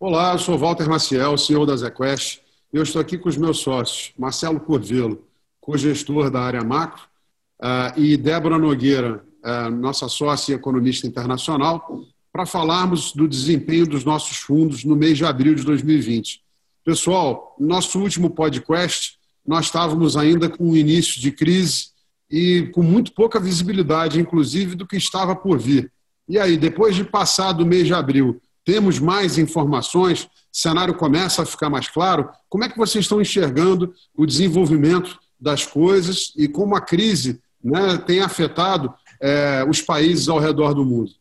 Olá, eu sou Walter Maciel, CEO da ZQuest, e eu estou aqui com os meus sócios, Marcelo Corvelo, co-gestor da área macro, uh, e Débora Nogueira, uh, nossa sócia e economista internacional, para falarmos do desempenho dos nossos fundos no mês de abril de 2020. Pessoal, nosso último podcast, nós estávamos ainda com o início de crise e com muito pouca visibilidade, inclusive, do que estava por vir. E aí, depois de passar do mês de abril, temos mais informações, o cenário começa a ficar mais claro. Como é que vocês estão enxergando o desenvolvimento das coisas e como a crise né, tem afetado é, os países ao redor do mundo?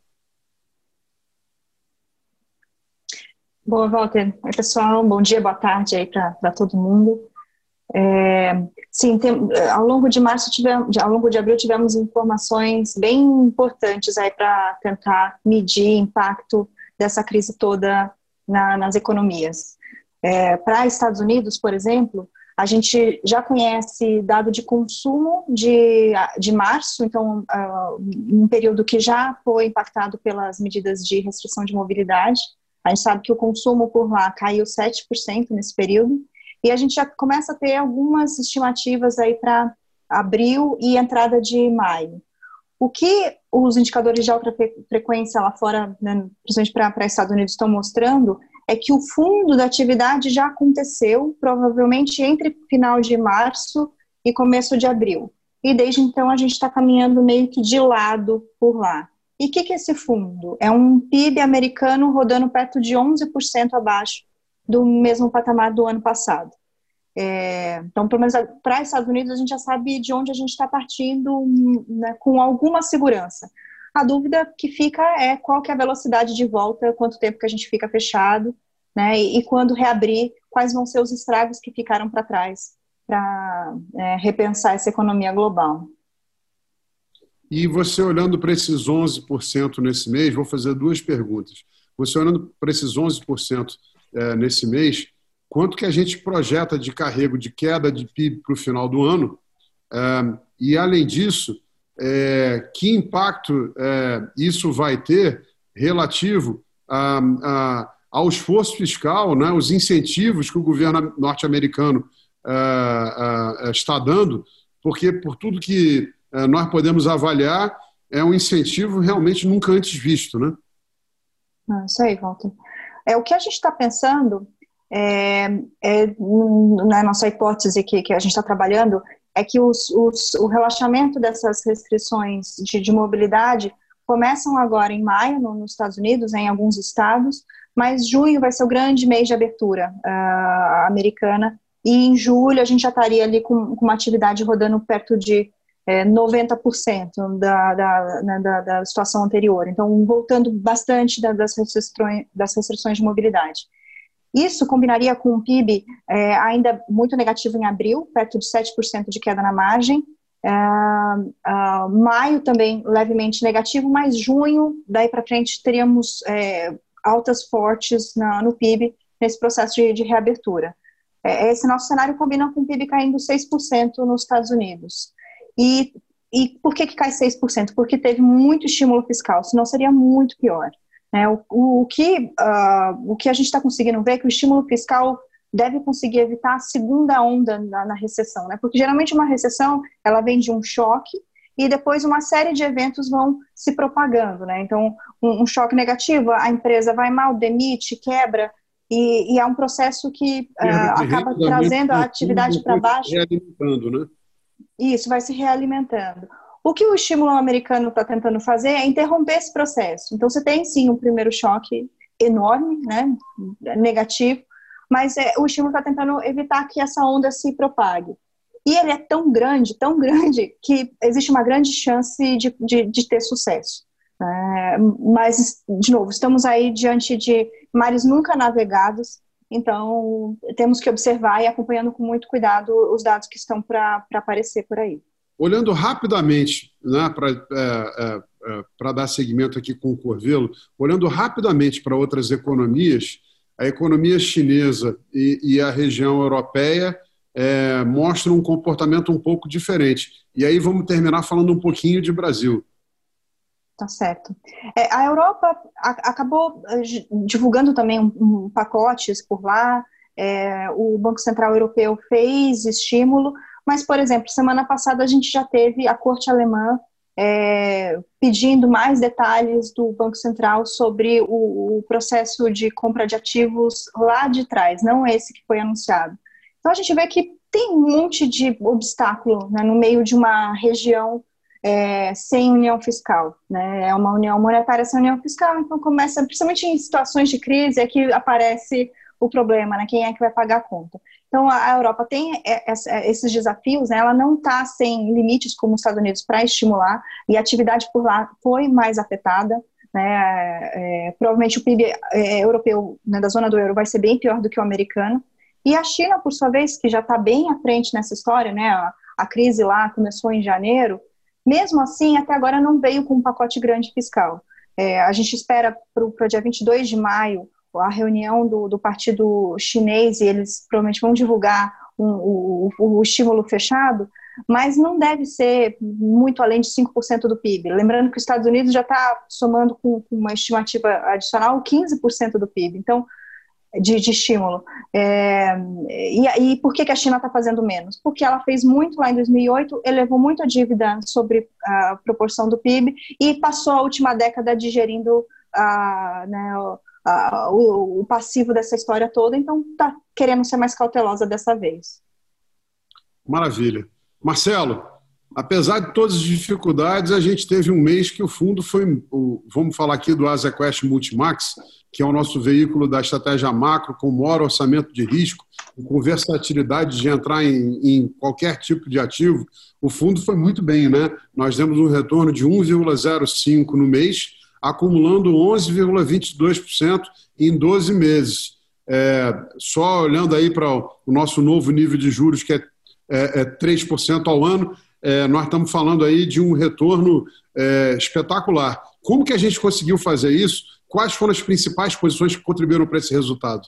Boa, Walter. Oi, pessoal. Bom dia, boa tarde aí para todo mundo. É, sim, tem, ao longo de março tivemos, ao longo de abril tivemos informações bem importantes aí para tentar medir impacto dessa crise toda na, nas economias. É, Para Estados Unidos, por exemplo, a gente já conhece dado de consumo de, de março, então, uh, um período que já foi impactado pelas medidas de restrição de mobilidade. A gente sabe que o consumo por lá caiu 7% nesse período, e a gente já começa a ter algumas estimativas aí para abril e entrada de maio. O que os indicadores de alta frequência lá fora, né, principalmente para Estados Unidos, estão mostrando é que o fundo da atividade já aconteceu, provavelmente entre final de março e começo de abril. E desde então a gente está caminhando meio que de lado por lá. E o que, que é esse fundo? É um PIB americano rodando perto de 11% abaixo do mesmo patamar do ano passado. É, então, pelo menos para Estados Unidos, a gente já sabe de onde a gente está partindo né, com alguma segurança. A dúvida que fica é qual que é a velocidade de volta, quanto tempo que a gente fica fechado, né, e, e quando reabrir, quais vão ser os estragos que ficaram para trás para é, repensar essa economia global. E você olhando para esses 11% nesse mês, vou fazer duas perguntas. Você olhando para esses 11% é, nesse mês, quanto que a gente projeta de carrego de queda de PIB para o final do ano, é, e além disso, é, que impacto é, isso vai ter relativo a, a, ao esforço fiscal, né, os incentivos que o governo norte-americano é, é, está dando, porque por tudo que nós podemos avaliar, é um incentivo realmente nunca antes visto, né? Ah, isso aí, Walter. É, o que a gente está pensando é, é, na nossa hipótese que, que a gente está trabalhando, é que os, os, o relaxamento dessas restrições de, de, mobilidade começam agora em maio no, nos Estados Unidos, em alguns estados, mas junho vai ser o grande mês de abertura uh, americana, e em julho a gente já estaria ali com, com uma atividade rodando perto de é, 90% da, da, né, da, da, situação anterior. Então, voltando bastante das, restrições, das restrições de mobilidade. Isso combinaria com um PIB é, ainda muito negativo em abril, perto de 7% de queda na margem. É, é, maio também levemente negativo, mas junho, daí para frente, teríamos é, altas fortes na, no PIB nesse processo de, de reabertura. É, esse nosso cenário combina com o PIB caindo 6% nos Estados Unidos. E, e por que, que cai 6%? Porque teve muito estímulo fiscal, senão seria muito pior. Né? O, o, que, uh, o que a gente está conseguindo ver é que o estímulo fiscal deve conseguir evitar a segunda onda na, na, recessão, né? porque geralmente uma recessão ela vem de um choque e depois uma série de eventos vão se propagando. Né? Então, um, um choque negativo, a empresa vai mal, demite, quebra, e, e é um processo que uh, acaba trazendo a atividade para baixo. Né? Isso, vai se realimentando. O que o estímulo americano está tentando fazer é interromper esse processo. Então, você tem sim um primeiro choque enorme, né, negativo, mas é, o estímulo está tentando evitar que essa onda se propague. E ele é tão grande, tão grande, que existe uma grande chance de, de, de ter sucesso. É, mas, de novo, estamos aí diante de mares nunca navegados, então temos que observar e acompanhando com muito cuidado os dados que estão para aparecer por aí. Olhando rapidamente, né, para é, é, é dar seguimento aqui com o Corvelo, olhando rapidamente para outras economias, a economia chinesa e, e a região europeia é, mostram um comportamento um pouco diferente. E aí vamos terminar falando um pouquinho de Brasil. Tá certo. É, a Europa a, acabou eh, divulgando também um, um pacotes por lá. É, o Banco Central Europeu fez estímulo, mas, por exemplo, semana passada a gente já teve a corte alemã é, pedindo mais detalhes do Banco Central sobre o, o, processo de compra de ativos lá de trás, não esse que foi anunciado. Então a gente vê que tem um monte de obstáculo né, no meio de uma região é, sem união fiscal. Né? É uma união monetária sem união fiscal, então começa, principalmente em situações de crise, é que aparece o problema, né? quem é que vai pagar a conta. Então, a Europa tem esses desafios, né? ela não está sem limites como os Estados Unidos para estimular, e a atividade por lá foi mais afetada. Né? É, provavelmente o PIB é, europeu, né, da zona do euro, vai ser bem pior do que o americano. E a China, por sua vez, que já está bem à frente nessa história, né? a, a crise lá começou em janeiro, mesmo assim, até agora não veio com um pacote grande fiscal. É, a gente espera para o dia 22 de maio a reunião do, do partido chinês e eles provavelmente vão divulgar um, o, o, o estímulo fechado, mas não deve ser muito além de 5% do PIB. Lembrando que os Estados Unidos já está somando com, com, uma estimativa adicional 15% do PIB. Então, de, de estímulo. É, e, e por que, que a China está fazendo menos? Porque ela fez muito lá em 2008, elevou muito a dívida sobre a proporção do PIB e passou a última década digerindo a, né, a, o, o, passivo dessa história toda, então está querendo ser mais cautelosa dessa vez. Maravilha. Marcelo, apesar de todas as dificuldades, a gente teve um mês que o fundo foi, o, vamos falar aqui do AsiaQuest Multimax, que é o nosso veículo da estratégia macro, com maior orçamento de risco, com versatilidade de entrar em, em, qualquer tipo de ativo, o fundo foi muito bem, né? Nós demos um retorno de 1,05 no mês, acumulando 11,22% em 12 meses. É, só olhando aí para o nosso novo nível de juros, que é, é, é 3% ao ano, é, nós estamos falando aí de um retorno é, espetacular. Como que a gente conseguiu fazer isso? Quais foram as principais posições que contribuíram para esse resultado?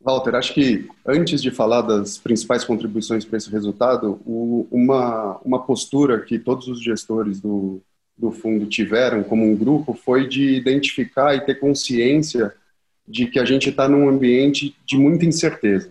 Walter, acho que antes de falar das principais contribuições para esse resultado, uma, uma postura que todos os gestores do, do fundo tiveram como um grupo foi de identificar e ter consciência de que a gente está num ambiente de muita incerteza.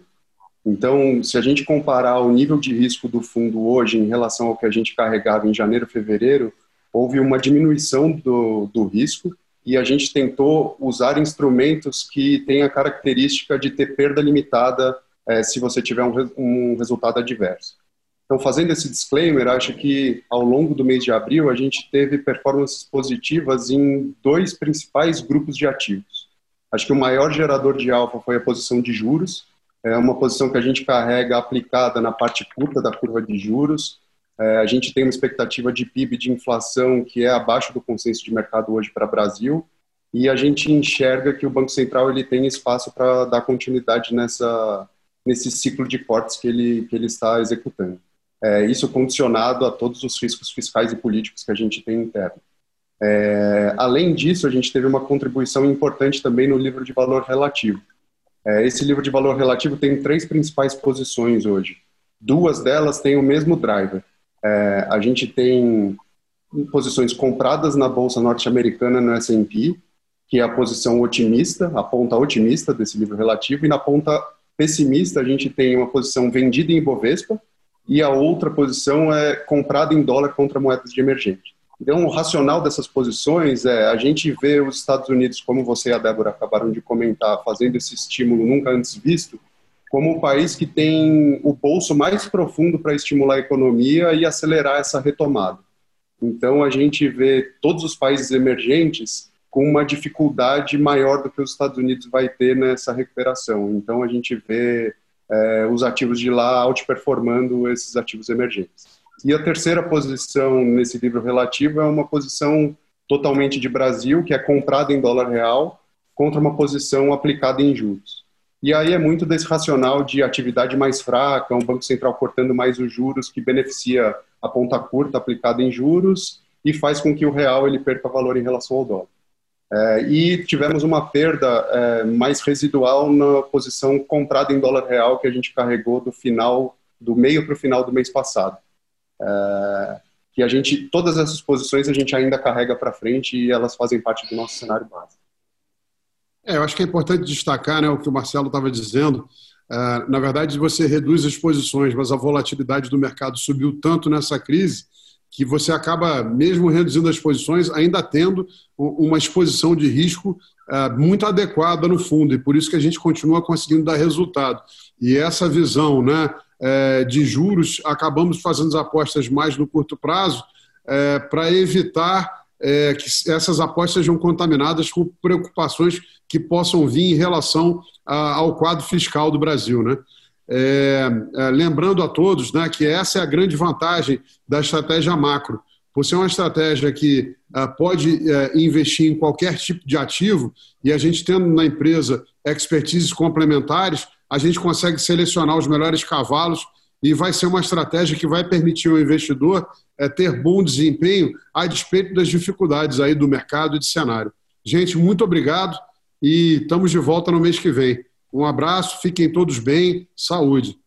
Então, se a gente comparar o nível de risco do fundo hoje em relação ao que a gente carregava em janeiro, fevereiro, houve uma diminuição do, do risco e a gente tentou usar instrumentos que têm a característica de ter perda limitada é, se você tiver um, um resultado adverso. Então, fazendo esse disclaimer, acho que ao longo do mês de abril a gente teve performances positivas em dois principais grupos de ativos. Acho que o maior gerador de alfa foi a posição de juros, é uma posição que a gente carrega aplicada na parte curta da curva de juros, é, a gente tem uma expectativa de PIB de inflação que é abaixo do consenso de mercado hoje para o Brasil e a gente enxerga que o Banco Central ele tem espaço para dar continuidade nessa nesse ciclo de cortes que ele que ele está executando. É, isso condicionado a todos os riscos fiscais e políticos que a gente tem interno. É, além disso, a gente teve uma contribuição importante também no livro de valor relativo. É, esse livro de valor relativo tem três principais posições hoje. Duas delas têm o mesmo driver, é, a gente tem posições compradas na bolsa norte-americana no S&P, que é a posição otimista, a ponta otimista desse livro relativo, e na ponta pessimista a gente tem uma posição vendida em Bovespa e a outra posição é comprada em dólar contra moedas de emergente. Então, o racional dessas posições é a gente vê os Estados Unidos, como você e a Débora acabaram de comentar, fazendo esse estímulo nunca antes visto, como o país que tem o bolso mais profundo para estimular a economia e acelerar essa retomada. Então, a gente vê todos os países emergentes com uma dificuldade maior do que os Estados Unidos vai ter nessa recuperação. Então, a gente vê é, os ativos de lá outperformando esses ativos emergentes. E a terceira posição nesse livro relativo é uma posição totalmente de Brasil, que é comprada em dólar real, contra uma posição aplicada em juros. E aí é muito desse racional de atividade mais fraca, um Banco Central cortando mais os juros, que beneficia a ponta curta aplicada em juros e faz com que o real ele perca valor em relação ao dólar. É, e tivemos uma perda é, mais residual na posição comprada em dólar real que a gente carregou do final, do meio para o final do mês passado. É, que a gente, todas essas posições a gente ainda carrega para frente e elas fazem parte do nosso cenário básico. É, eu acho que é importante destacar né, o que o Marcelo estava dizendo. É, na verdade, você reduz as posições, mas a volatilidade do mercado subiu tanto nessa crise que você acaba, mesmo reduzindo as posições, ainda tendo uma exposição de risco é, muito adequada no fundo, e por isso que a gente continua conseguindo dar resultado. E essa visão né, é, de juros, acabamos fazendo as apostas mais no curto prazo para evitar que essas apostas sejam contaminadas com preocupações que possam vir em relação ao quadro fiscal do Brasil. Né? É, é, lembrando a todos né, que essa é a grande vantagem da estratégia macro. Por ser uma estratégia que uh, pode uh, investir em qualquer tipo de ativo, e a gente tendo na empresa expertises complementares, a gente consegue selecionar os melhores cavalos e vai ser uma estratégia que vai permitir ao investidor uh, ter bom desempenho a despeito das dificuldades aí do mercado e de cenário. Gente, muito obrigado e estamos de volta no mês que vem. Um abraço, fiquem todos bem, saúde.